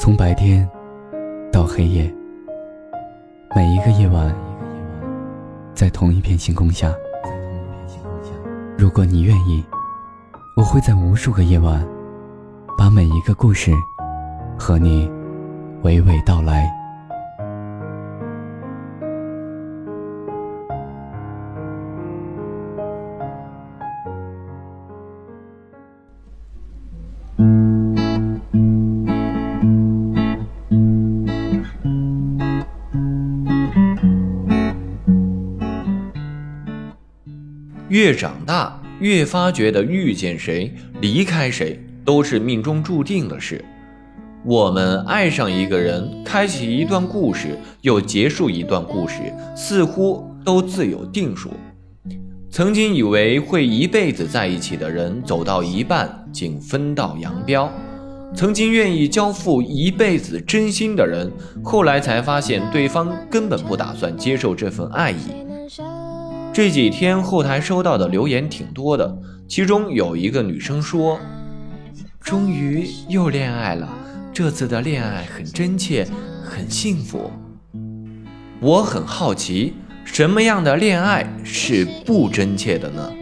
从白天到黑夜，每一个夜晚，在同一片星空下。如果你愿意，我会在无数个夜晚，把每一个故事和你娓娓道来。越长大，越发觉得遇见谁、离开谁都是命中注定的事。我们爱上一个人，开启一段故事，又结束一段故事，似乎都自有定数。曾经以为会一辈子在一起的人，走到一半竟分道扬镳；曾经愿意交付一辈子真心的人，后来才发现对方根本不打算接受这份爱意。这几天后台收到的留言挺多的，其中有一个女生说：“终于又恋爱了，这次的恋爱很真切，很幸福。”我很好奇，什么样的恋爱是不真切的呢？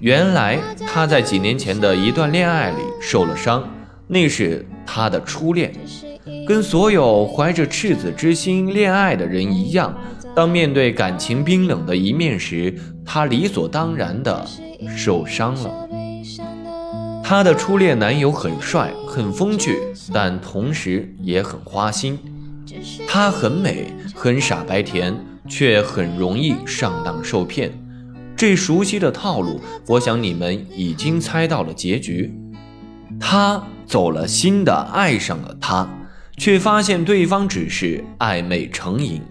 原来她在几年前的一段恋爱里受了伤，那是她的初恋，跟所有怀着赤子之心恋爱的人一样。当面对感情冰冷的一面时，她理所当然的受伤了。她的初恋男友很帅，很风趣，但同时也很花心。她很美，很傻白甜，却很容易上当受骗。这熟悉的套路，我想你们已经猜到了结局。他走了心的爱上了她，却发现对方只是暧昧成瘾。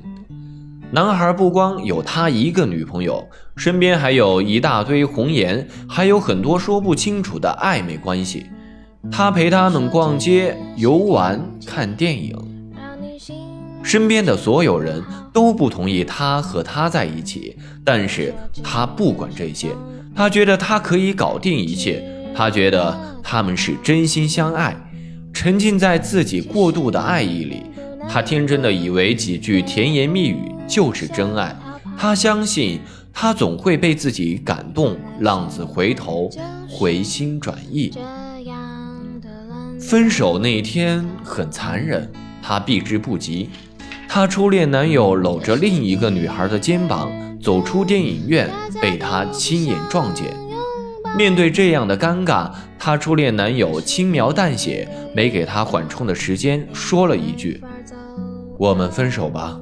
男孩不光有他一个女朋友，身边还有一大堆红颜，还有很多说不清楚的暧昧关系。他陪他们逛街、游玩、看电影，身边的所有人都不同意他和他在一起，但是他不管这些，他觉得他可以搞定一切，他觉得他们是真心相爱，沉浸在自己过度的爱意里，他天真的以为几句甜言蜜语。就是真爱，他相信他总会被自己感动，浪子回头，回心转意。分手那天很残忍，他避之不及。他初恋男友搂着另一个女孩的肩膀走出电影院，被他亲眼撞见。面对这样的尴尬，他初恋男友轻描淡写，没给他缓冲的时间，说了一句：“我们分手吧。”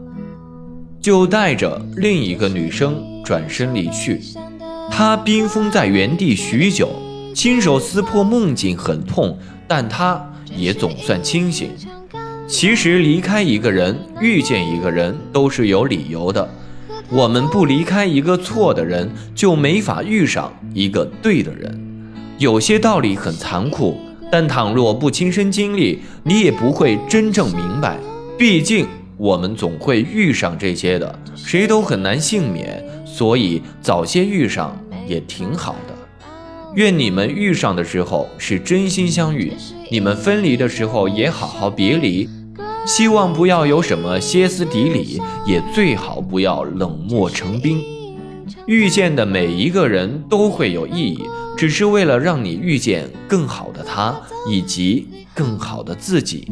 就带着另一个女生转身离去，他冰封在原地许久，亲手撕破梦境很痛，但他也总算清醒。其实离开一个人，遇见一个人都是有理由的。我们不离开一个错的人，就没法遇上一个对的人。有些道理很残酷，但倘若不亲身经历，你也不会真正明白。毕竟。我们总会遇上这些的，谁都很难幸免，所以早些遇上也挺好的。愿你们遇上的时候是真心相遇，你们分离的时候也好好别离。希望不要有什么歇斯底里，也最好不要冷漠成冰。遇见的每一个人都会有意义，只是为了让你遇见更好的他，以及更好的自己。